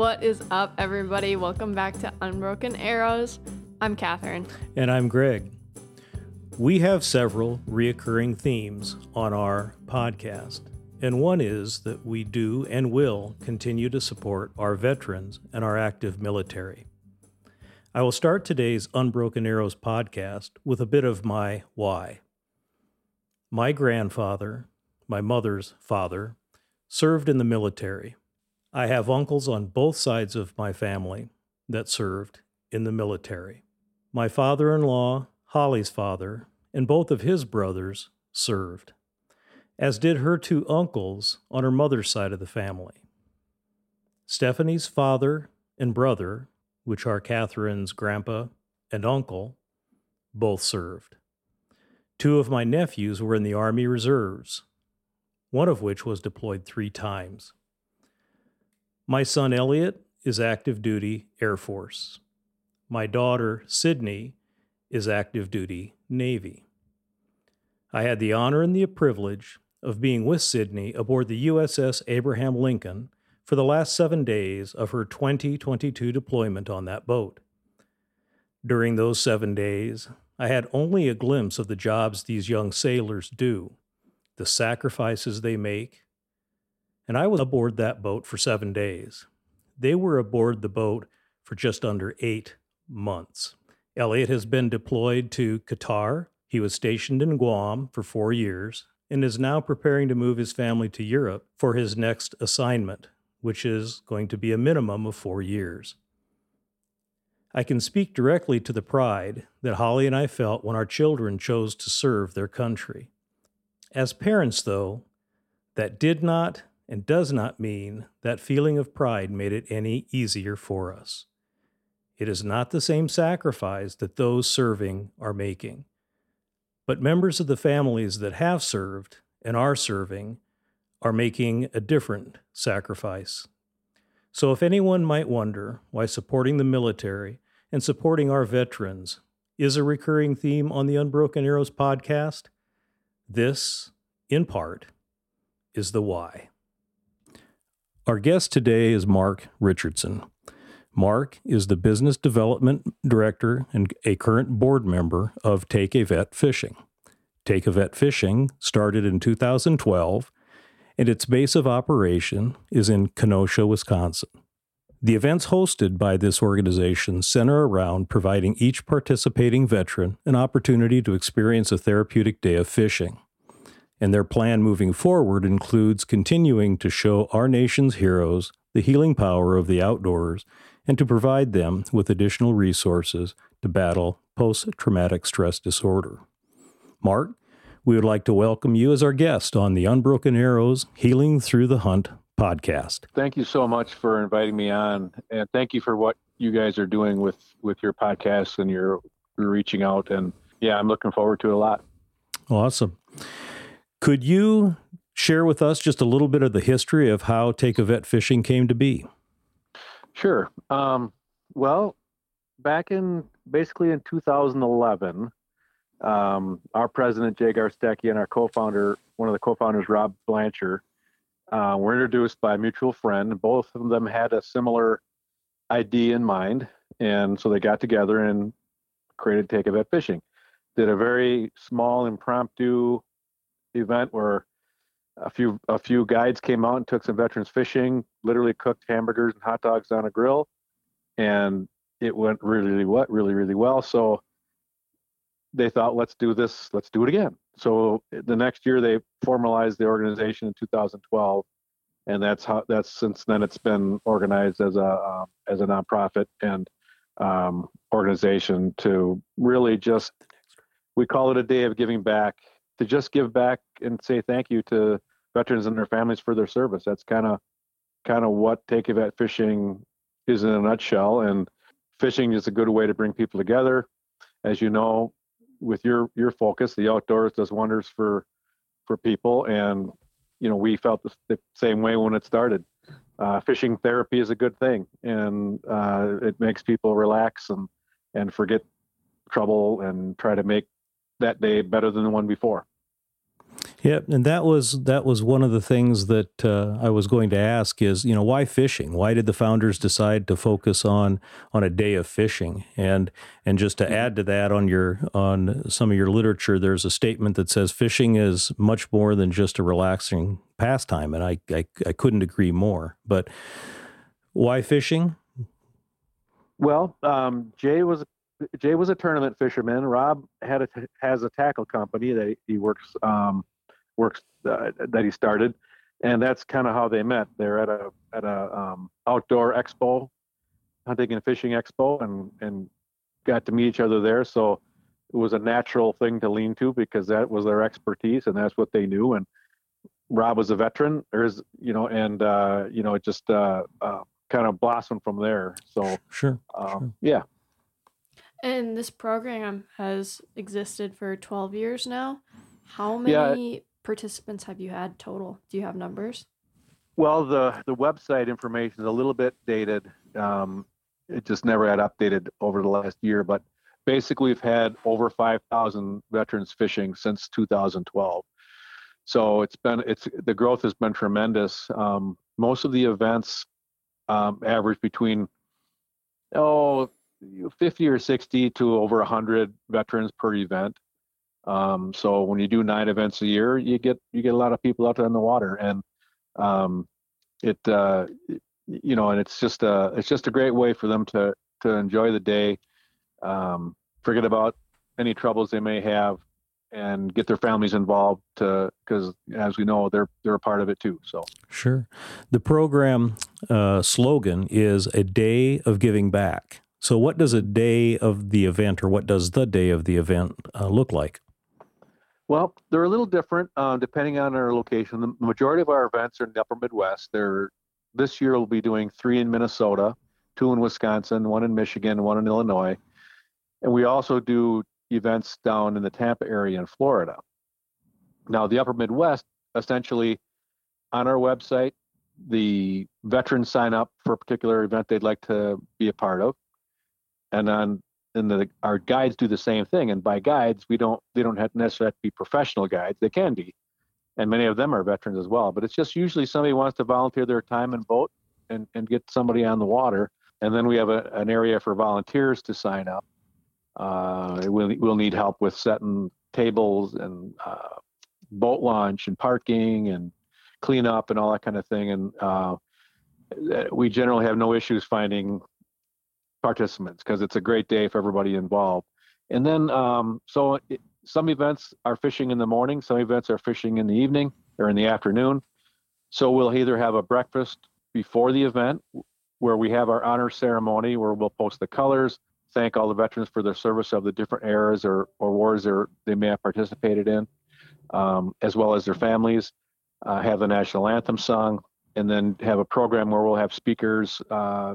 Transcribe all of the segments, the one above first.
What is up, everybody? Welcome back to Unbroken Arrows. I'm Catherine. And I'm Greg. We have several reoccurring themes on our podcast, and one is that we do and will continue to support our veterans and our active military. I will start today's Unbroken Arrows podcast with a bit of my why. My grandfather, my mother's father, served in the military. I have uncles on both sides of my family that served in the military. My father in law, Holly's father, and both of his brothers served, as did her two uncles on her mother's side of the family. Stephanie's father and brother which are Catherine's grandpa and uncle, both served. Two of my nephews were in the Army Reserves, one of which was deployed three times. My son Elliot is active duty Air Force. My daughter Sydney is active duty Navy. I had the honor and the privilege of being with Sydney aboard the USS Abraham Lincoln for the last seven days of her 2022 deployment on that boat. During those seven days, I had only a glimpse of the jobs these young sailors do, the sacrifices they make, and I was aboard that boat for seven days. They were aboard the boat for just under eight months. Elliot has been deployed to Qatar. He was stationed in Guam for four years and is now preparing to move his family to Europe for his next assignment, which is going to be a minimum of four years. I can speak directly to the pride that Holly and I felt when our children chose to serve their country. As parents, though, that did not and does not mean that feeling of pride made it any easier for us. It is not the same sacrifice that those serving are making. But members of the families that have served and are serving are making a different sacrifice. So, if anyone might wonder why supporting the military and supporting our veterans is a recurring theme on the Unbroken Arrows podcast, this, in part, is the why. Our guest today is Mark Richardson. Mark is the business development director and a current board member of Take a Vet Fishing. Take a Vet Fishing started in 2012 and its base of operation is in Kenosha, Wisconsin. The events hosted by this organization center around providing each participating veteran an opportunity to experience a therapeutic day of fishing. And their plan moving forward includes continuing to show our nation's heroes the healing power of the outdoors and to provide them with additional resources to battle post traumatic stress disorder. Mark, we would like to welcome you as our guest on the Unbroken Arrows Healing Through the Hunt podcast. Thank you so much for inviting me on, and thank you for what you guys are doing with with your podcast and your, your reaching out. And yeah, I'm looking forward to it a lot. Awesome. Could you share with us just a little bit of the history of how Take a Vet Fishing came to be? Sure. Um, well, back in basically in 2011, um, our president Jay Garstecki and our co-founder, one of the co-founders Rob Blanchard, uh, were introduced by a mutual friend. Both of them had a similar idea in mind, and so they got together and created Take a Vet Fishing. Did a very small impromptu event where a few a few guides came out and took some veterans fishing. Literally cooked hamburgers and hot dogs on a grill, and it went really, really what really really well. So they thought, let's do this, let's do it again. So the next year they formalized the organization in 2012, and that's how that's since then it's been organized as a um, as a nonprofit and um, organization to really just we call it a day of giving back to just give back and say thank you to veterans and their families for their service. That's kind of kind of what Take a Vet Fishing is in a nutshell. And fishing is a good way to bring people together. As you know, with your your focus, the outdoors does wonders for for people, and you know we felt the, the same way when it started. Uh, fishing therapy is a good thing, and uh, it makes people relax and and forget trouble and try to make that day better than the one before. Yeah, and that was that was one of the things that uh, I was going to ask is you know why fishing? Why did the founders decide to focus on on a day of fishing? And and just to add to that, on your on some of your literature, there's a statement that says fishing is much more than just a relaxing pastime, and I I, I couldn't agree more. But why fishing? Well, um, Jay was Jay was a tournament fisherman. Rob had a has a tackle company that he works um, works uh, that he started, and that's kind of how they met. They're at a at a um, outdoor expo, hunting and fishing expo, and and got to meet each other there. So it was a natural thing to lean to because that was their expertise and that's what they knew. And Rob was a veteran, there's you know, and uh, you know, it just uh, uh, kind of blossomed from there. So sure, um, sure. yeah. And this program has existed for 12 years now. How many yeah. Participants have you had total? Do you have numbers? Well, the the website information is a little bit dated. Um, it just never had updated over the last year, but basically we've had over 5,000 veterans fishing since 2012. So it's been it's the growth has been tremendous. Um, most of the events um, average between oh 50 or 60 to over 100 veterans per event. Um, so when you do nine events a year, you get you get a lot of people out there in the water, and um, it uh, you know, and it's just a it's just a great way for them to to enjoy the day, um, forget about any troubles they may have, and get their families involved because as we know they're they're a part of it too so. Sure. The program uh, slogan is a day of giving back. So what does a day of the event or what does the day of the event uh, look like well they're a little different uh, depending on our location the majority of our events are in the upper midwest they're this year we'll be doing three in minnesota two in wisconsin one in michigan one in illinois and we also do events down in the Tampa area in Florida. Now, the upper Midwest, essentially on our website, the veterans sign up for a particular event they'd like to be a part of. And then and the, our guides do the same thing. And by guides, we don't they don't have necessarily have to be professional guides. They can be. And many of them are veterans as well. But it's just usually somebody wants to volunteer their time and boat and, and get somebody on the water. And then we have a, an area for volunteers to sign up. Uh, we'll, we'll need help with setting tables and uh, boat launch and parking and cleanup and all that kind of thing. And uh, we generally have no issues finding participants because it's a great day for everybody involved. And then, um, so it, some events are fishing in the morning, some events are fishing in the evening or in the afternoon. So we'll either have a breakfast before the event where we have our honor ceremony where we'll post the colors thank all the veterans for their service of the different eras or, or wars they may have participated in, um, as well as their families. Uh, have the national anthem sung, and then have a program where we'll have speakers uh,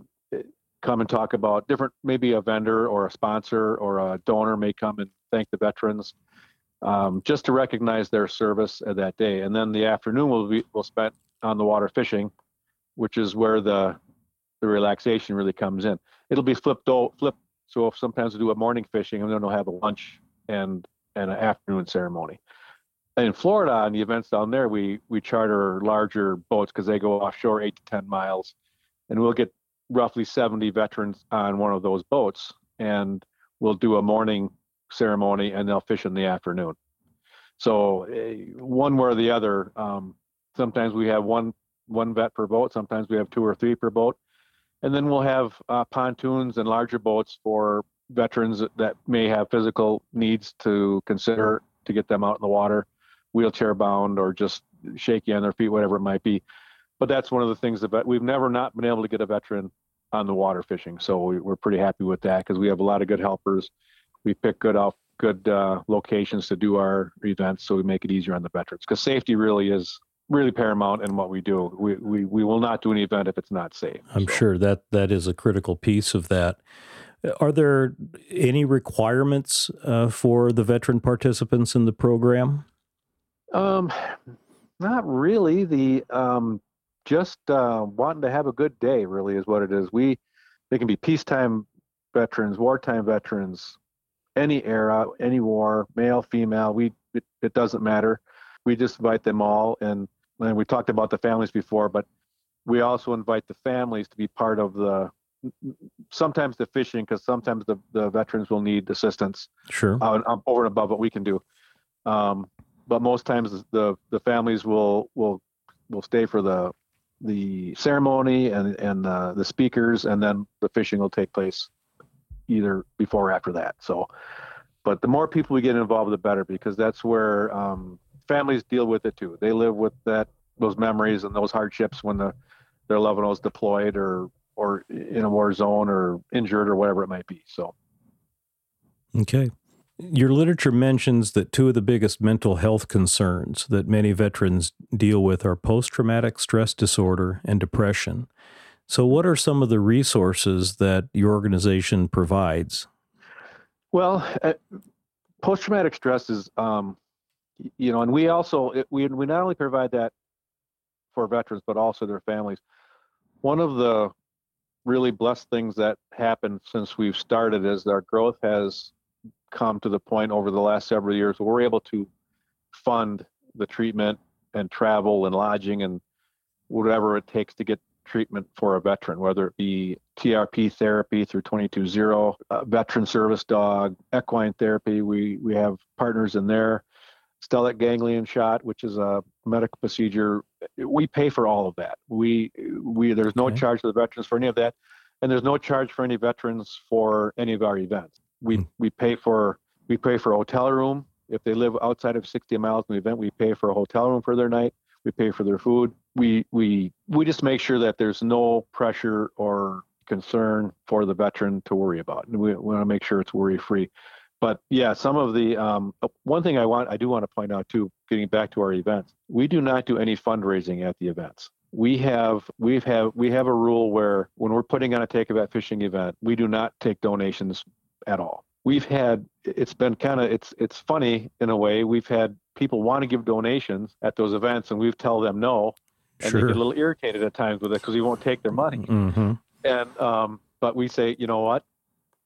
come and talk about different, maybe a vendor or a sponsor or a donor may come and thank the veterans. Um, just to recognize their service at that day, and then the afternoon will be will spent on the water fishing, which is where the the relaxation really comes in. It'll be flipped flipped so sometimes we do a morning fishing and then we'll have a lunch and and an afternoon ceremony. In Florida, on the events down there, we we charter larger boats because they go offshore eight to ten miles, and we'll get roughly 70 veterans on one of those boats, and we'll do a morning ceremony and they'll fish in the afternoon. So uh, one way or the other. Um, sometimes we have one one vet per boat. Sometimes we have two or three per boat. And then we'll have uh, pontoons and larger boats for veterans that may have physical needs to consider to get them out in the water, wheelchair bound or just shaky on their feet, whatever it might be. But that's one of the things that we've never not been able to get a veteran on the water fishing. So we, are pretty happy with that because we have a lot of good helpers. We pick good off good uh, locations to do our events, so we make it easier on the veterans because safety really is really paramount in what we do. We, we, we will not do an event if it's not safe. I'm so. sure that that is a critical piece of that. Are there any requirements uh, for the veteran participants in the program? Um, not really. The um, just uh, wanting to have a good day really is what it is. We they can be peacetime veterans, wartime veterans, any era, any war, male, female. We it, it doesn't matter we just invite them all, and and we talked about the families before, but we also invite the families to be part of the sometimes the fishing because sometimes the, the veterans will need assistance sure uh, over and above what we can do um, but most times the the families will will will stay for the the ceremony and and uh, the speakers and then the fishing will take place either before or after that so but the more people we get involved the better because that's where um, families deal with it too they live with that those memories and those hardships when the their loved one was deployed or or in a war zone or injured or whatever it might be. So, okay. Your literature mentions that two of the biggest mental health concerns that many veterans deal with are post traumatic stress disorder and depression. So, what are some of the resources that your organization provides? Well, uh, post traumatic stress is, um, you know, and we also it, we we not only provide that for veterans but also their families. One of the really blessed things that happened since we've started is our growth has come to the point over the last several years where we're able to fund the treatment and travel and lodging and whatever it takes to get treatment for a veteran, whether it be TRP therapy through 22Zero, uh, veteran service dog, equine therapy. We we have partners in there. Stellate ganglion shot, which is a medical procedure. We pay for all of that. We we there's no okay. charge to the veterans for any of that, and there's no charge for any veterans for any of our events. We mm. we pay for we pay for a hotel room if they live outside of 60 miles from the event. We pay for a hotel room for their night. We pay for their food. We we we just make sure that there's no pressure or concern for the veteran to worry about, and we, we want to make sure it's worry free but yeah, some of the um, uh, one thing I want I do want to point out too, getting back to our events, we do not do any fundraising at the events. We have we've have we have a rule where when we're putting on a take a vet fishing event, we do not take donations at all. We've had it's been kind of it's it's funny in a way. We've had people want to give donations at those events, and we've tell them no, and sure. they get a little irritated at times with it because we won't take their money. Mm-hmm. And um, but we say, you know what?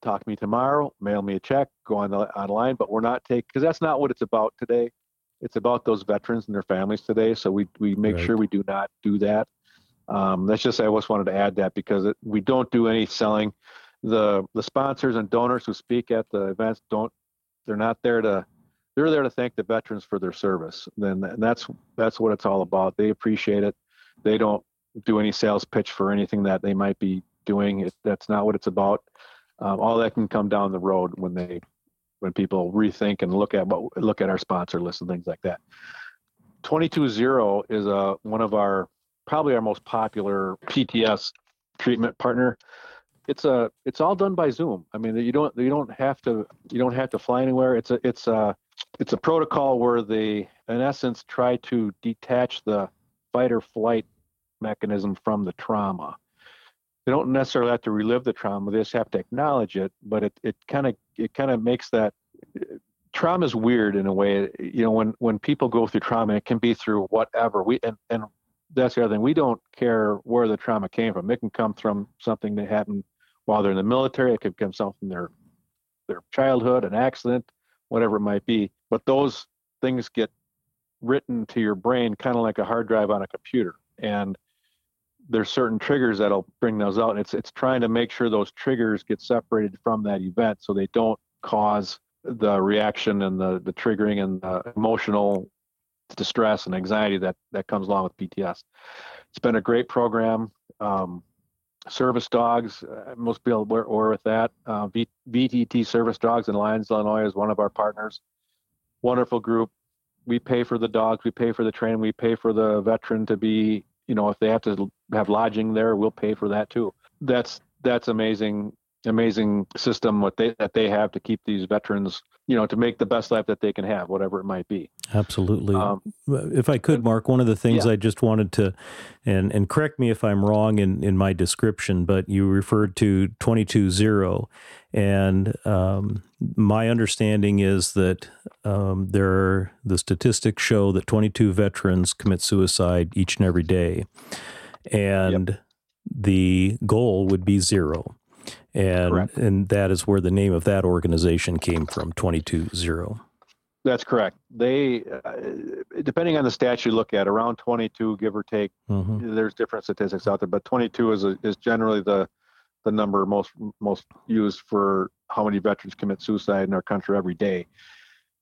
talk to me tomorrow, mail me a check, go on the online, but we're not taking because that's not what it's about today. It's about those veterans and their families today. So we we make right. sure we do not do that. Um, that's just I just wanted to add that because it, we don't do any selling. The the sponsors and donors who speak at the events don't they're not there to they're there to thank the veterans for their service. Then that's that's what it's all about. They appreciate it. They don't do any sales pitch for anything that they might be doing. It, that's not what it's about. Um, all that can come down the road when they when people rethink and look at what look at our sponsor list and things like that. 22Zero is a uh, one of our probably our most popular PTS treatment partner. It's a it's all done by Zoom. I mean, you don't you don't have to you don't have to fly anywhere. It's a it's a it's a protocol where they in essence try to detach the fight or flight mechanism from the trauma they don't necessarily have to relive the trauma; they just have to acknowledge it. But it it kind of it kind of makes that trauma is weird in a way. You know, when when people go through trauma, it can be through whatever. We and and that's the other thing. We don't care where the trauma came from. It can come from something that happened while they're in the military. It could come something from their their childhood, an accident, whatever it might be. But those things get written to your brain kind of like a hard drive on a computer. And there's certain triggers that'll bring those out. And it's it's trying to make sure those triggers get separated from that event so they don't cause the reaction and the the triggering and the emotional distress and anxiety that that comes along with PTS. It's been a great program. Um, service dogs, uh, most people were, were with that. Uh, v, VTT Service Dogs in Lyons, Illinois is one of our partners. Wonderful group. We pay for the dogs, we pay for the training, we pay for the veteran to be you know, if they have to have lodging there, we'll pay for that too. That's that's amazing, amazing system what they that they have to keep these veterans, you know, to make the best life that they can have, whatever it might be. Absolutely. Um, if I could, Mark, one of the things yeah. I just wanted to, and and correct me if I'm wrong in in my description, but you referred to twenty two zero, and um, my understanding is that um, there are, the statistics show that 22 veterans commit suicide each and every day, and yep. the goal would be zero, and Correct. and that is where the name of that organization came from, 22 zero. That's correct. They, uh, depending on the stats you look at, around 22, give or take. Mm-hmm. There's different statistics out there, but 22 is a, is generally the the number most most used for how many veterans commit suicide in our country every day.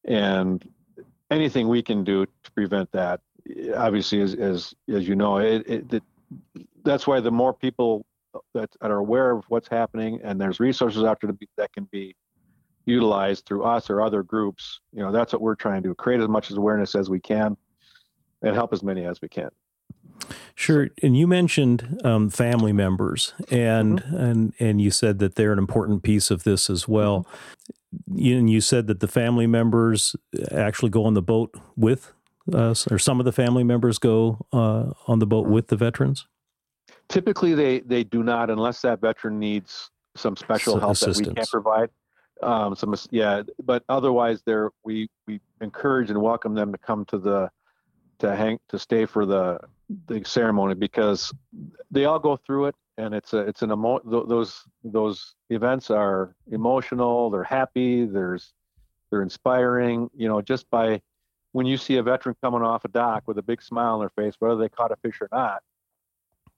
And anything we can do to prevent that, obviously, as as as you know, it, it, it that's why the more people that, that are aware of what's happening and there's resources out there that can be utilized through us or other groups, you know, that's what we're trying to do: create as much awareness as we can and help as many as we can. Sure, and you mentioned um, family members, and mm-hmm. and and you said that they're an important piece of this as well. You, and you said that the family members actually go on the boat with us, or some of the family members go uh, on the boat mm-hmm. with the veterans. Typically, they they do not, unless that veteran needs some special help assistance. that we can't provide. Um, some yeah, but otherwise, there we we encourage and welcome them to come to the to hang to stay for the the ceremony because they all go through it and it's a it's an emo those those events are emotional they're happy there's they're inspiring you know just by when you see a veteran coming off a dock with a big smile on their face whether they caught a fish or not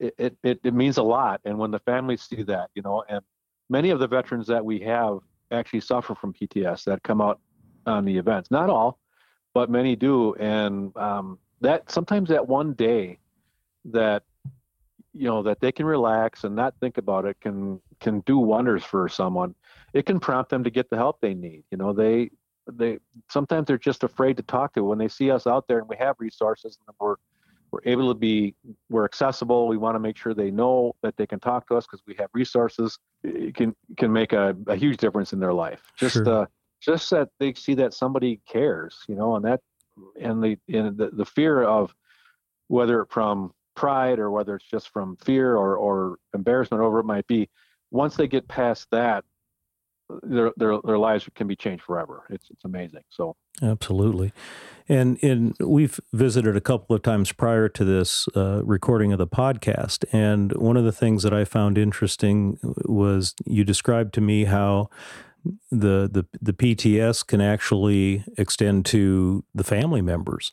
it, it, it, means a lot. And when the families see that you know and many of the veterans that we have actually suffer from pts that come out on the events. Not all but many do. And um, that sometimes that one day that you know that they can relax and not think about it can can do wonders for someone. It can prompt them to get the help they need. You know they they sometimes they're just afraid to talk to. When they see us out there and we have resources and we're we're able to be we're accessible. We want to make sure they know that they can talk to us because we have resources. It can can make a, a huge difference in their life. Just sure. uh just that they see that somebody cares you know and that and the and the, the fear of whether from pride or whether it's just from fear or, or embarrassment over it might be once they get past that their, their their lives can be changed forever. It's it's amazing. So absolutely. And in we've visited a couple of times prior to this uh, recording of the podcast. And one of the things that i found interesting was you described to me how the the the PTS can actually extend to the family members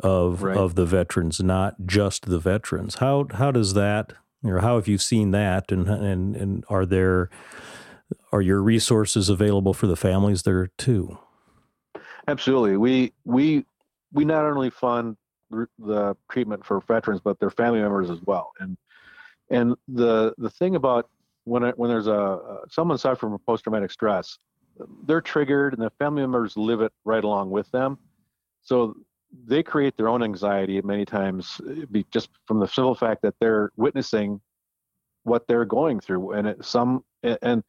of right. of the veterans, not just the veterans. How how does that or how have you seen that? And and and are there are your resources available for the families there too? Absolutely. We we we not only fund the treatment for veterans but their family members as well. And and the the thing about when it, when there's a someone suffering from post traumatic stress, they're triggered and the family members live it right along with them. So they create their own anxiety many times uh, just from the simple fact that they're witnessing what they're going through and it, some and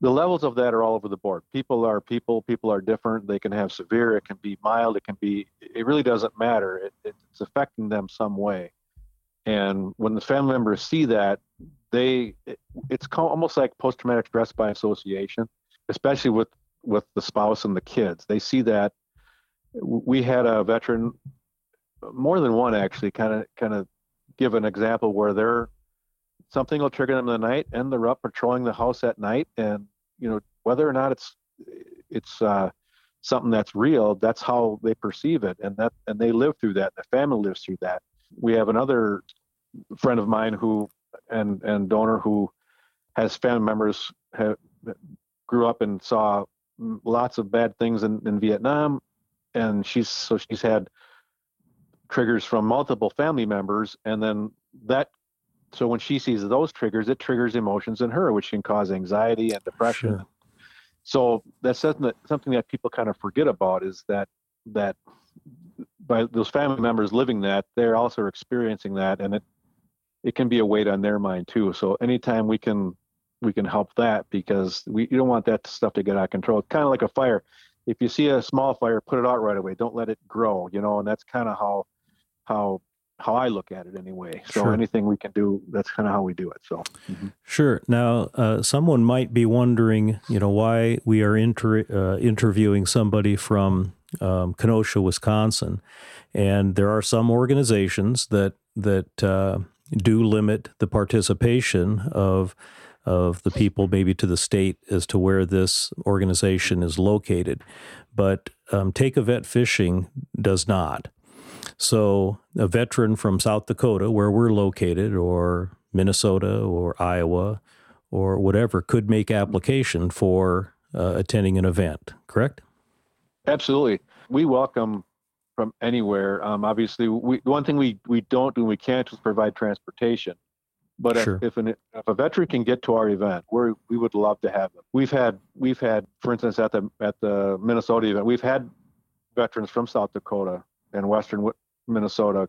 the levels of that are all over the board. People are people people are different. They can have severe it can be mild it can be it really doesn't matter. It, it's affecting them some way. And when the family members see that they it, it's almost like post-traumatic stress by association especially with with the spouse and the kids. They see that. We had a veteran, more than one actually, kind of kind of give an example where they're something will trigger them in the night, and they're up patrolling the house at night, and you know whether or not it's it's uh, something that's real, that's how they perceive it, and that and they live through that. The family lives through that. We have another friend of mine who and and donor who has family members have grew up and saw lots of bad things in, in Vietnam and she's so she's had triggers from multiple family members and then that so when she sees those triggers it triggers emotions in her which can cause anxiety and depression sure. so that's something that something that people kind of forget about is that that by those family members living that they're also experiencing that and it it can be a weight on their mind too so anytime we can we can help that because we you don't want that stuff to get out of control kind of like a fire if you see a small fire, put it out right away. Don't let it grow, you know, and that's kind of how how how I look at it anyway. So sure. anything we can do, that's kind of how we do it. So mm-hmm. sure. Now, uh, someone might be wondering, you know, why we are inter- uh, interviewing somebody from um, Kenosha, Wisconsin, and there are some organizations that that uh, do limit the participation of of the people, maybe to the state, as to where this organization is located. But um, Take a Vet Fishing does not. So, a veteran from South Dakota, where we're located, or Minnesota, or Iowa, or whatever, could make application for uh, attending an event, correct? Absolutely. We welcome from anywhere. Um, obviously, we, one thing we, we don't do, and we can't is provide transportation. But sure. if, if, an, if a veteran can get to our event, we we would love to have them. We've had we've had, for instance, at the at the Minnesota event, we've had veterans from South Dakota and Western Minnesota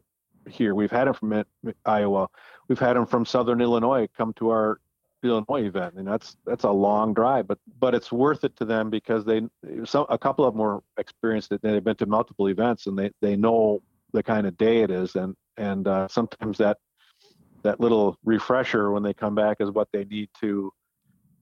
here. We've had them from Iowa. We've had them from Southern Illinois come to our Illinois event, and that's that's a long drive, but but it's worth it to them because they some a couple of them were experienced it. They've been to multiple events, and they they know the kind of day it is, and and uh, sometimes that that little refresher when they come back is what they need to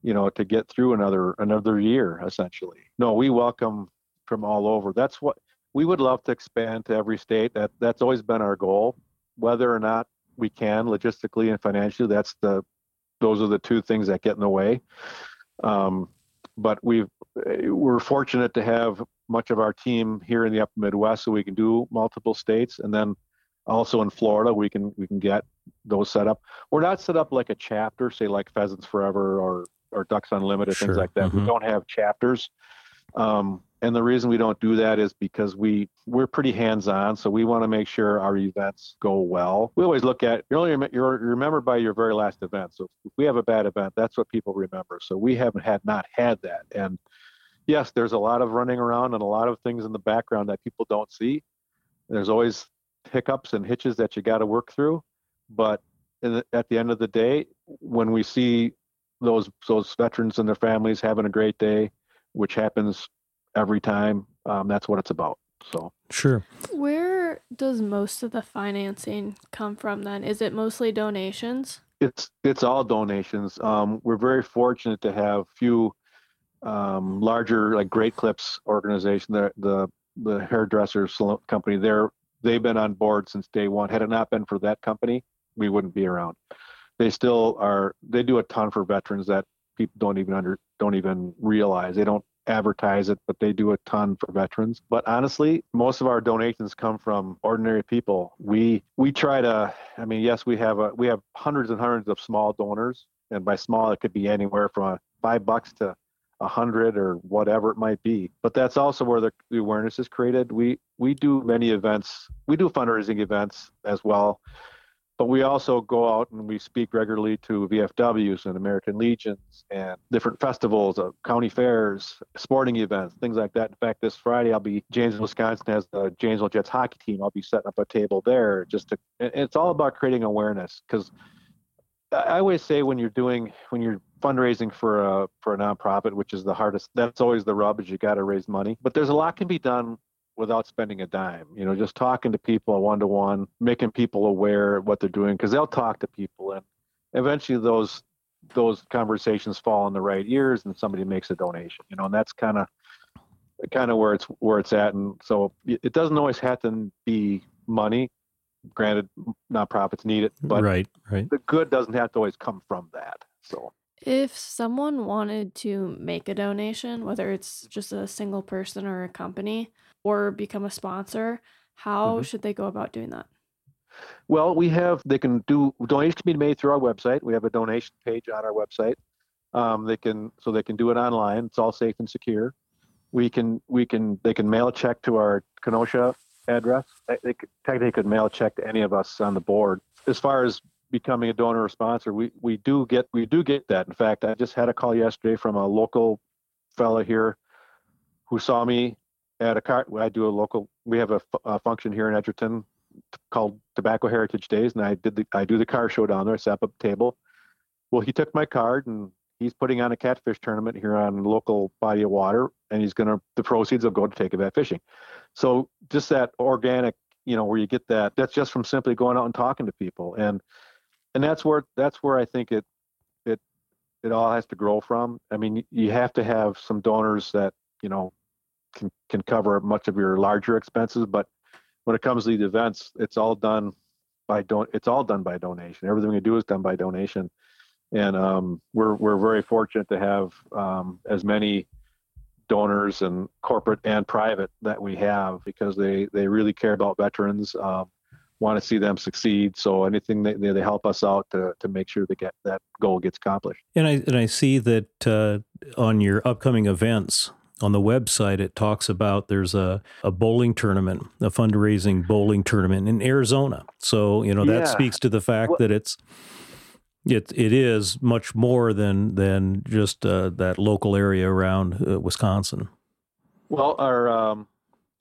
you know to get through another another year essentially no we welcome from all over that's what we would love to expand to every state that that's always been our goal whether or not we can logistically and financially that's the those are the two things that get in the way um, but we've we're fortunate to have much of our team here in the upper midwest so we can do multiple states and then also in Florida, we can we can get those set up. We're not set up like a chapter, say like Pheasants Forever or or Ducks Unlimited, sure. things like that. Mm-hmm. We don't have chapters. Um, and the reason we don't do that is because we we're pretty hands-on, so we want to make sure our events go well. We always look at you're only you're remembered by your very last event. So if we have a bad event, that's what people remember. So we haven't had not had that. And yes, there's a lot of running around and a lot of things in the background that people don't see. There's always hiccups and hitches that you got to work through. But the, at the end of the day, when we see those those veterans and their families having a great day, which happens every time, um, that's what it's about. So sure. Where does most of the financing come from? Then is it mostly donations? It's it's all donations. Um, we're very fortunate to have few um, larger like Great Clips organization, the the the hairdresser company. They're they've been on board since day one. Had it not been for that company, we wouldn't be around. They still are. They do a ton for veterans that people don't even under don't even realize. They don't advertise it, but they do a ton for veterans. But honestly, most of our donations come from ordinary people. We we try to. I mean, yes, we have a we have hundreds and hundreds of small donors, and by small it could be anywhere from five bucks to a hundred or whatever it might be. But that's also where the, the, awareness is created. We we do many events. We do fundraising events as well, but we also go out and we speak regularly to VFWs and American Legions and different festivals, uh, county fairs, sporting events, things like that. In fact, this Friday I'll be Janesville, Wisconsin has the Janesville Jets hockey team. I'll be setting up a table there just to. it's all about creating awareness because. I always say when you're doing when you're fundraising for a for a nonprofit, which is the hardest. That's always the rub is you got to raise money. But there's a lot can be done without spending a dime. You know, just talking to people one to one, making people aware of what they're doing because they'll talk to people, and eventually those those conversations fall in the right ears, and somebody makes a donation. You know, and that's kind of kind of where it's where it's at. And so it doesn't always have to be money. Granted, nonprofits need it, but right, right. the good doesn't have to always come from that. So if someone wanted to make a donation, whether it's just a single person or a company, or become a sponsor, how mm-hmm. should they go about doing that? Well, we have, they can do, donations can be made through our website. We have a donation page on our website. Um, they can, so they can do it online. It's all safe and secure. We can, we can, they can mail a check to our Kenosha address. They, they could, technically could mail a check to any of us on the board. As far as becoming a donor or sponsor, we, we do get we do get that. In fact, I just had a call yesterday from a local fella here who saw me at a car. I do a local. We have a, function here in Edgerton called Tobacco Heritage Days, and I did the I do the car show down there. I set up a table. Well, he took my card and he's putting on a catfish tournament here on local body of water, and he's gonna the proceeds will go to take that fishing. So just that organic, you know, where you get that. That's just from simply going out and talking to people and and that's where that's where I think it it it all has to grow from. I mean, you have to have some donors that you know can can cover much of your larger expenses, but when it comes to these events, it's all done by don't it's all done by donation. Everything we do is done by donation, and um, we're we're very fortunate to have um, as many donors and corporate and private that we have because they they really care about veterans. Um, want to see them succeed. So anything they, they help us out to, to make sure they get that goal gets accomplished. And I and I see that uh, on your upcoming events on the website it talks about there's a, a bowling tournament, a fundraising bowling tournament in Arizona. So you know that yeah. speaks to the fact well, that it's it it is much more than than just uh, that local area around uh, Wisconsin. Well, our um,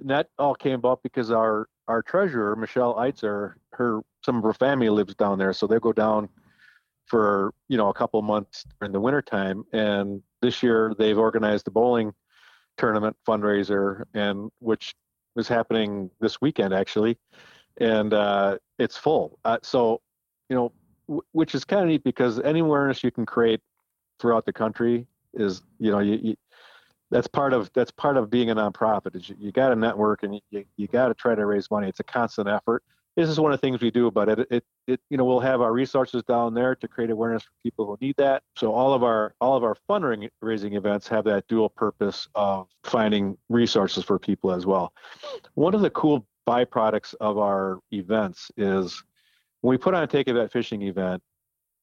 that all came up because our our treasurer Michelle Eitzer, her some of her family lives down there, so they go down for you know a couple months during the wintertime. And this year they've organized a bowling tournament fundraiser, and which is happening this weekend actually, and uh, it's full. Uh, so you know, w- which is kind of neat because any awareness you can create throughout the country is you know you, you that's part of that's part of being a nonprofit is you, you got to network and you, you got to try to raise money. It's a constant effort this is one of the things we do about it, it it you know we'll have our resources down there to create awareness for people who need that. So all of our all of our fundraising events have that dual purpose of finding resources for people as well. One of the cool byproducts of our events is when we put on a take a vet fishing event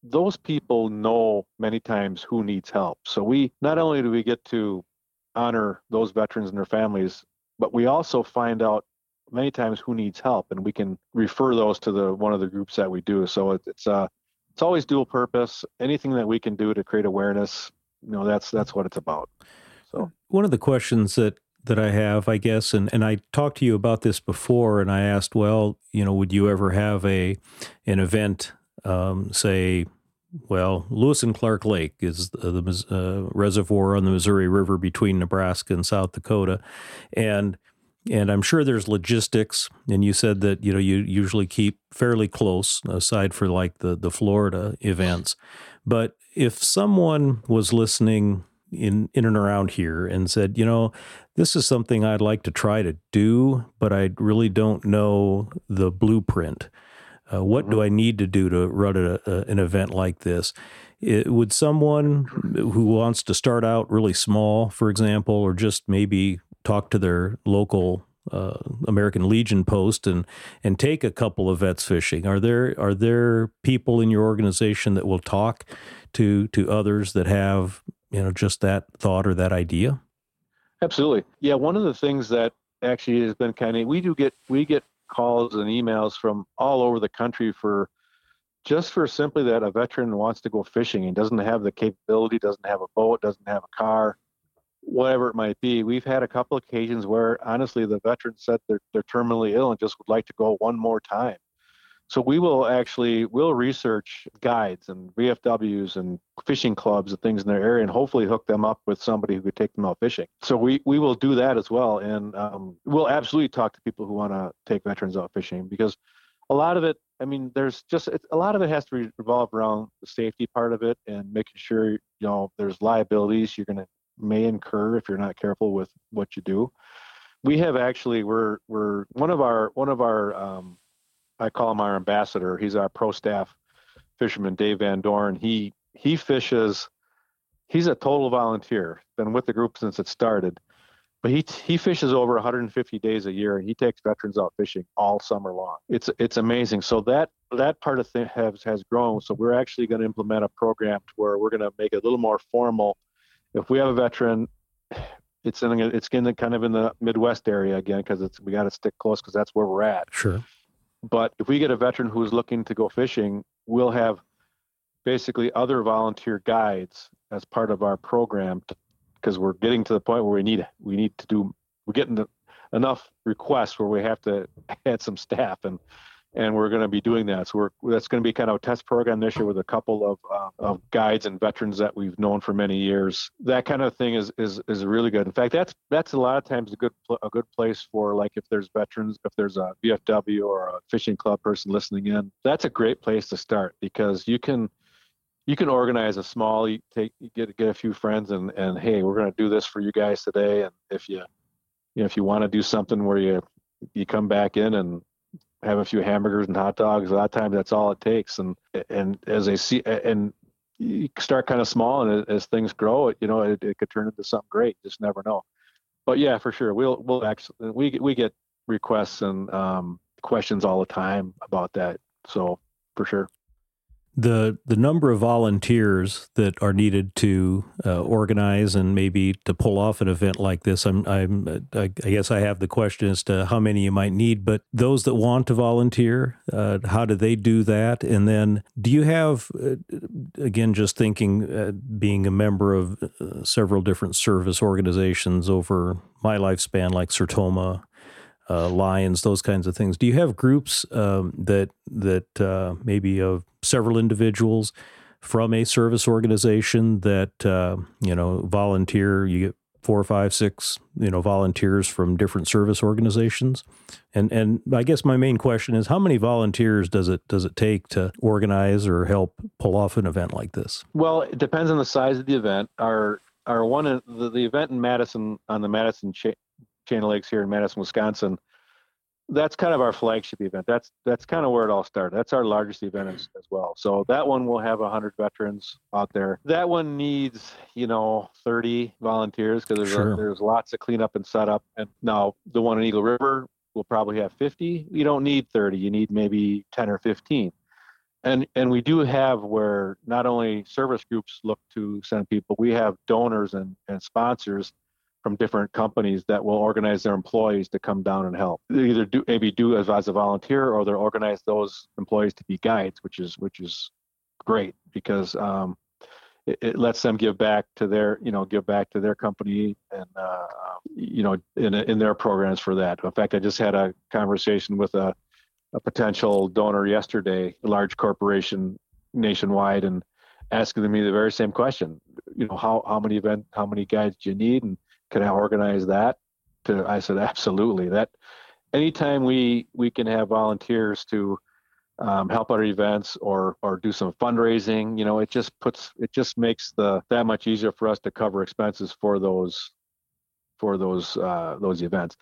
those people know many times who needs help. So we not only do we get to honor those veterans and their families, but we also find out many times who needs help, and we can refer those to the one of the groups that we do. So it, it's uh, it's always dual purpose. Anything that we can do to create awareness, you know, that's that's what it's about. So one of the questions that that I have, I guess, and, and I talked to you about this before, and I asked, well, you know, would you ever have a an event, um, say well, Lewis and Clark Lake is the uh, reservoir on the Missouri River between Nebraska and South Dakota, and and I'm sure there's logistics. And you said that you know you usually keep fairly close, aside for like the the Florida events. But if someone was listening in in and around here and said, you know, this is something I'd like to try to do, but I really don't know the blueprint. Uh, what do mm-hmm. I need to do to run a, a, an event like this? It, would someone who wants to start out really small, for example, or just maybe talk to their local uh, American Legion post and and take a couple of vets fishing? Are there are there people in your organization that will talk to to others that have you know just that thought or that idea? Absolutely, yeah. One of the things that actually has been kind of we do get we get calls and emails from all over the country for just for simply that a veteran wants to go fishing and doesn't have the capability, doesn't have a boat, doesn't have a car, whatever it might be. We've had a couple occasions where honestly the veteran said they're they're terminally ill and just would like to go one more time. So we will actually we'll research guides and VFWs and fishing clubs and things in their area, and hopefully hook them up with somebody who could take them out fishing. So we we will do that as well, and um, we'll absolutely talk to people who want to take veterans out fishing because a lot of it. I mean, there's just a lot of it has to revolve around the safety part of it and making sure you know there's liabilities you're going to may incur if you're not careful with what you do. We have actually we're we're one of our one of our um, I call him our ambassador. He's our pro staff fisherman, Dave Van Dorn. He he fishes. He's a total volunteer. Been with the group since it started, but he he fishes over 150 days a year, and he takes veterans out fishing all summer long. It's it's amazing. So that that part of thing has has grown. So we're actually going to implement a program to where we're going to make it a little more formal. If we have a veteran, it's in it's in the kind of in the Midwest area again because it's we got to stick close because that's where we're at. Sure. But if we get a veteran who's looking to go fishing, we'll have basically other volunteer guides as part of our program because we're getting to the point where we need we need to do we're getting the, enough requests where we have to add some staff and and we're going to be doing that. So we're that's going to be kind of a test program this year with a couple of uh, of guides and veterans that we've known for many years. That kind of thing is is is really good. In fact, that's that's a lot of times a good a good place for like if there's veterans, if there's a VFW or a fishing club person listening in, that's a great place to start because you can you can organize a small take get get a few friends and and hey we're going to do this for you guys today and if you you know if you want to do something where you you come back in and have a few hamburgers and hot dogs. A lot of times that's all it takes. And and as they see and you start kind of small, and as, things grow, you know, it, it could turn into something great. Just never know. But yeah, for sure, we'll we'll actually we we get requests and um, questions all the time about that. So for sure the the number of volunteers that are needed to uh, organize and maybe to pull off an event like this I'm I'm I guess I have the question as to how many you might need but those that want to volunteer uh, how do they do that? And then do you have uh, again just thinking uh, being a member of uh, several different service organizations over my lifespan like Sertoma uh, lions, those kinds of things. Do you have groups um, that that uh, maybe of several individuals from a service organization that uh, you know volunteer? You get four, five, six, you know, volunteers from different service organizations. And and I guess my main question is how many volunteers does it does it take to organize or help pull off an event like this? Well, it depends on the size of the event. Our our one the, the event in Madison on the Madison Chain of Lakes here in Madison, Wisconsin. That's kind of our flagship event. That's that's kind of where it all started. That's our largest event as, as well. So that one will have 100 veterans out there. That one needs, you know, 30 volunteers because there's sure. a, there's lots of cleanup and setup. And now the one in Eagle River will probably have 50. You don't need 30. You need maybe 10 or 15 and and we do have where not only service groups look to send people we have donors and, and sponsors from different companies that will organize their employees to come down and help. They either do maybe do as, as a volunteer or they'll organize those employees to be guides, which is which is great because um, it, it, lets them give back to their you know give back to their company and uh, you know in in their programs for that. In fact, I just had a conversation with a a potential donor yesterday, a large corporation nationwide, and asking me the very same question. You know, how how many event, how many guides do you need, and can I organize that? To I said absolutely. That anytime we we can have volunteers to um, help our events or or do some fundraising, you know, it just puts it just makes the that much easier for us to cover expenses for those for those uh, those events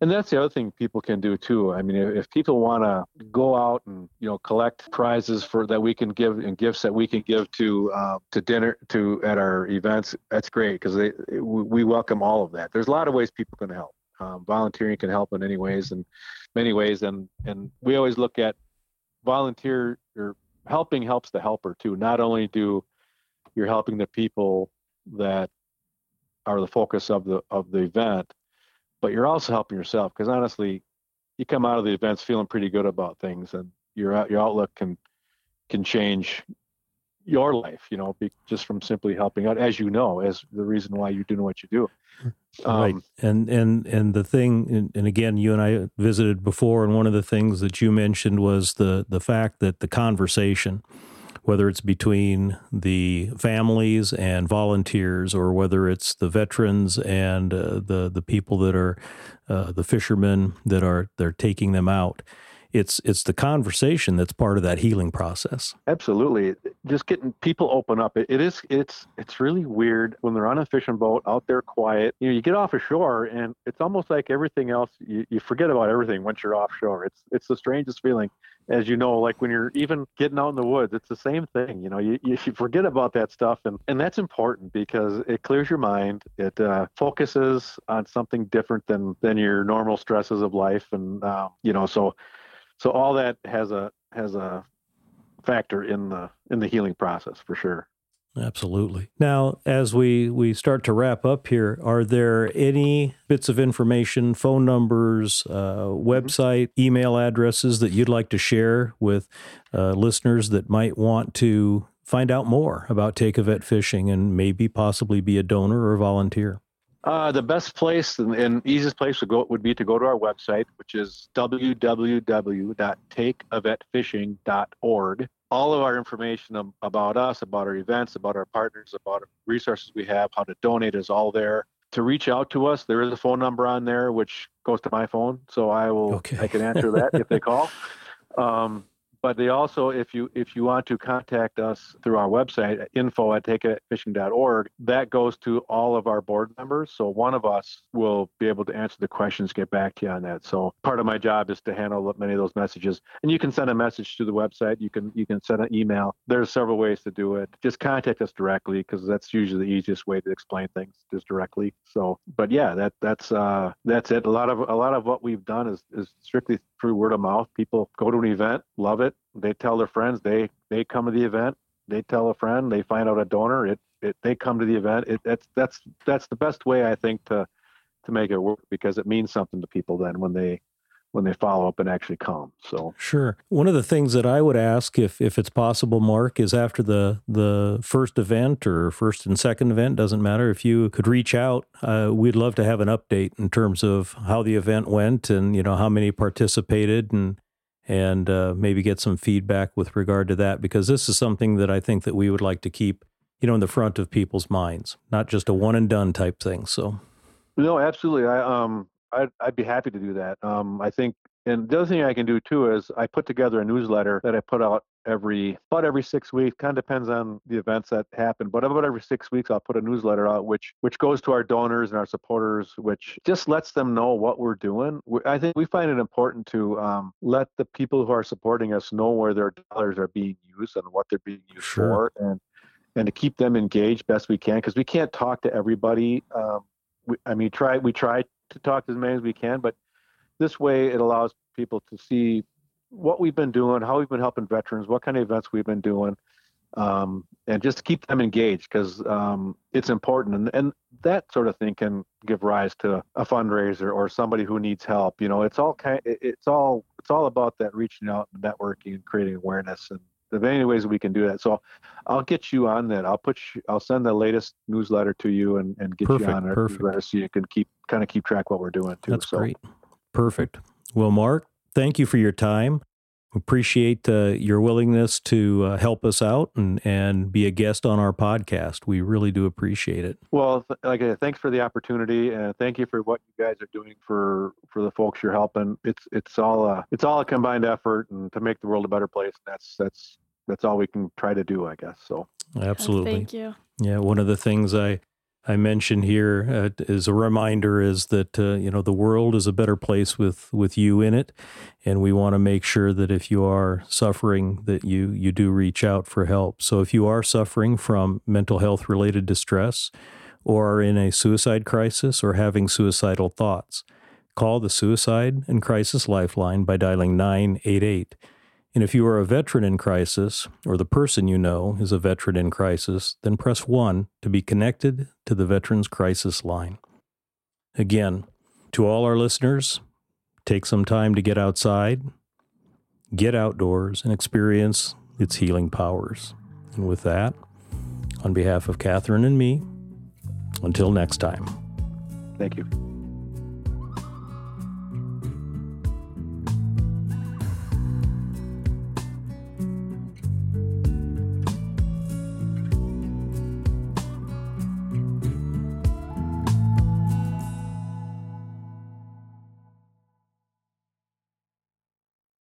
and that's the other thing people can do too. I mean, if, if people want to go out and you know collect prizes for that we can give and gifts that we can give to uh, to dinner to at our events, that's great because they we welcome all of that. There's a lot of ways people can help. Um, volunteering can help in any ways and many ways, and and we always look at volunteer or helping helps the helper too. Not only do you're helping the people that are the focus of the of the event but you're also helping yourself because honestly, you come out of the events feeling pretty good about things, and your your outlook can can change your life. You know, be, just from simply helping out, as you know, as the reason why you're doing what you do. Um, right, and and and the thing, and, and again, you and I visited before, and one of the things that you mentioned was the the fact that the conversation whether it's between the families and volunteers or whether it's the veterans and uh, the the people that are uh, the fishermen that are they're taking them out it's it's the conversation that's part of that healing process. Absolutely. Just getting people open up. It, it is it's it's really weird when they're on a fishing boat out there quiet. You know you get off ashore and it's almost like everything else you, you forget about everything once you're offshore. It's it's the strangest feeling. As you know, like when you're even getting out in the woods, it's the same thing. You know, you, you forget about that stuff, and and that's important because it clears your mind. It uh, focuses on something different than than your normal stresses of life, and uh, you know, so so all that has a has a factor in the in the healing process for sure. Absolutely. Now, as we we start to wrap up here, are there any bits of information, phone numbers, uh, website, email addresses that you'd like to share with uh, listeners that might want to find out more about Take a Vet Fishing and maybe possibly be a donor or a volunteer? Uh, the best place and, and, easiest place to go would be to go to our website, which is www.takeavetfishing.org all of our information about us, about our events, about our partners, about resources we have, how to donate is all there. To reach out to us, there is a phone number on there which goes to my phone, so I will okay. I can answer that if they call. Um, but they also, if you if you want to contact us through our website, info at takeitfishing.org, that goes to all of our board members. So one of us will be able to answer the questions, get back to you on that. So part of my job is to handle many of those messages. And you can send a message to the website. You can you can send an email. There's several ways to do it. Just contact us directly because that's usually the easiest way to explain things, just directly. So, but yeah, that that's uh, that's it. A lot of a lot of what we've done is is strictly through word of mouth. People go to an event, love it. They tell their friends. They they come to the event. They tell a friend. They find out a donor. It, it they come to the event. It, that's that's that's the best way I think to to make it work because it means something to people then when they when they follow up and actually come. So sure. One of the things that I would ask, if if it's possible, Mark, is after the the first event or first and second event doesn't matter. If you could reach out, uh, we'd love to have an update in terms of how the event went and you know how many participated and and uh, maybe get some feedback with regard to that because this is something that I think that we would like to keep you know in the front of people's minds, not just a one and done type thing. So. No, absolutely. I um I'd, I'd be happy to do that. Um, I think, and the other thing I can do too is I put together a newsletter that I put out every about every six weeks. Kind of depends on the events that happen, but about every six weeks I'll put a newsletter out, which which goes to our donors and our supporters, which just lets them know what we're doing. I think we find it important to um, let the people who are supporting us know where their dollars are being used and what they're being used sure. for, and and to keep them engaged best we can because we can't talk to everybody. Um, we, I mean, try we try to talk to as many as we can, but this way it allows people to see what we've been doing, how we've been helping veterans, what kind of events we've been doing, um, and just keep them engaged because um, it's important. And, and that sort of thing can give rise to a fundraiser or somebody who needs help. You know, it's all kind. It's all it's all about that reaching out and networking and creating awareness and there's any ways we can do that. So I'll get you on that. I'll put you, I'll send the latest newsletter to you and, and get perfect, you on our perfect. newsletter so you can keep kind of keep track what we're doing too. That's so. great. Perfect. Well, Mark, thank you for your time. Appreciate uh, your willingness to uh, help us out and, and be a guest on our podcast. We really do appreciate it. Well, th- like uh, thanks for the opportunity and thank you for what you guys are doing for for the folks you're helping. It's it's all a it's all a combined effort and to make the world a better place. That's that's that's all we can try to do, I guess. So absolutely, thank you. Yeah, one of the things I I mentioned here uh, as a reminder is that uh, you know the world is a better place with with you in it, and we want to make sure that if you are suffering, that you you do reach out for help. So if you are suffering from mental health related distress, or are in a suicide crisis, or having suicidal thoughts, call the Suicide and Crisis Lifeline by dialing nine eight eight. And if you are a veteran in crisis, or the person you know is a veteran in crisis, then press 1 to be connected to the Veterans Crisis Line. Again, to all our listeners, take some time to get outside, get outdoors, and experience its healing powers. And with that, on behalf of Catherine and me, until next time. Thank you.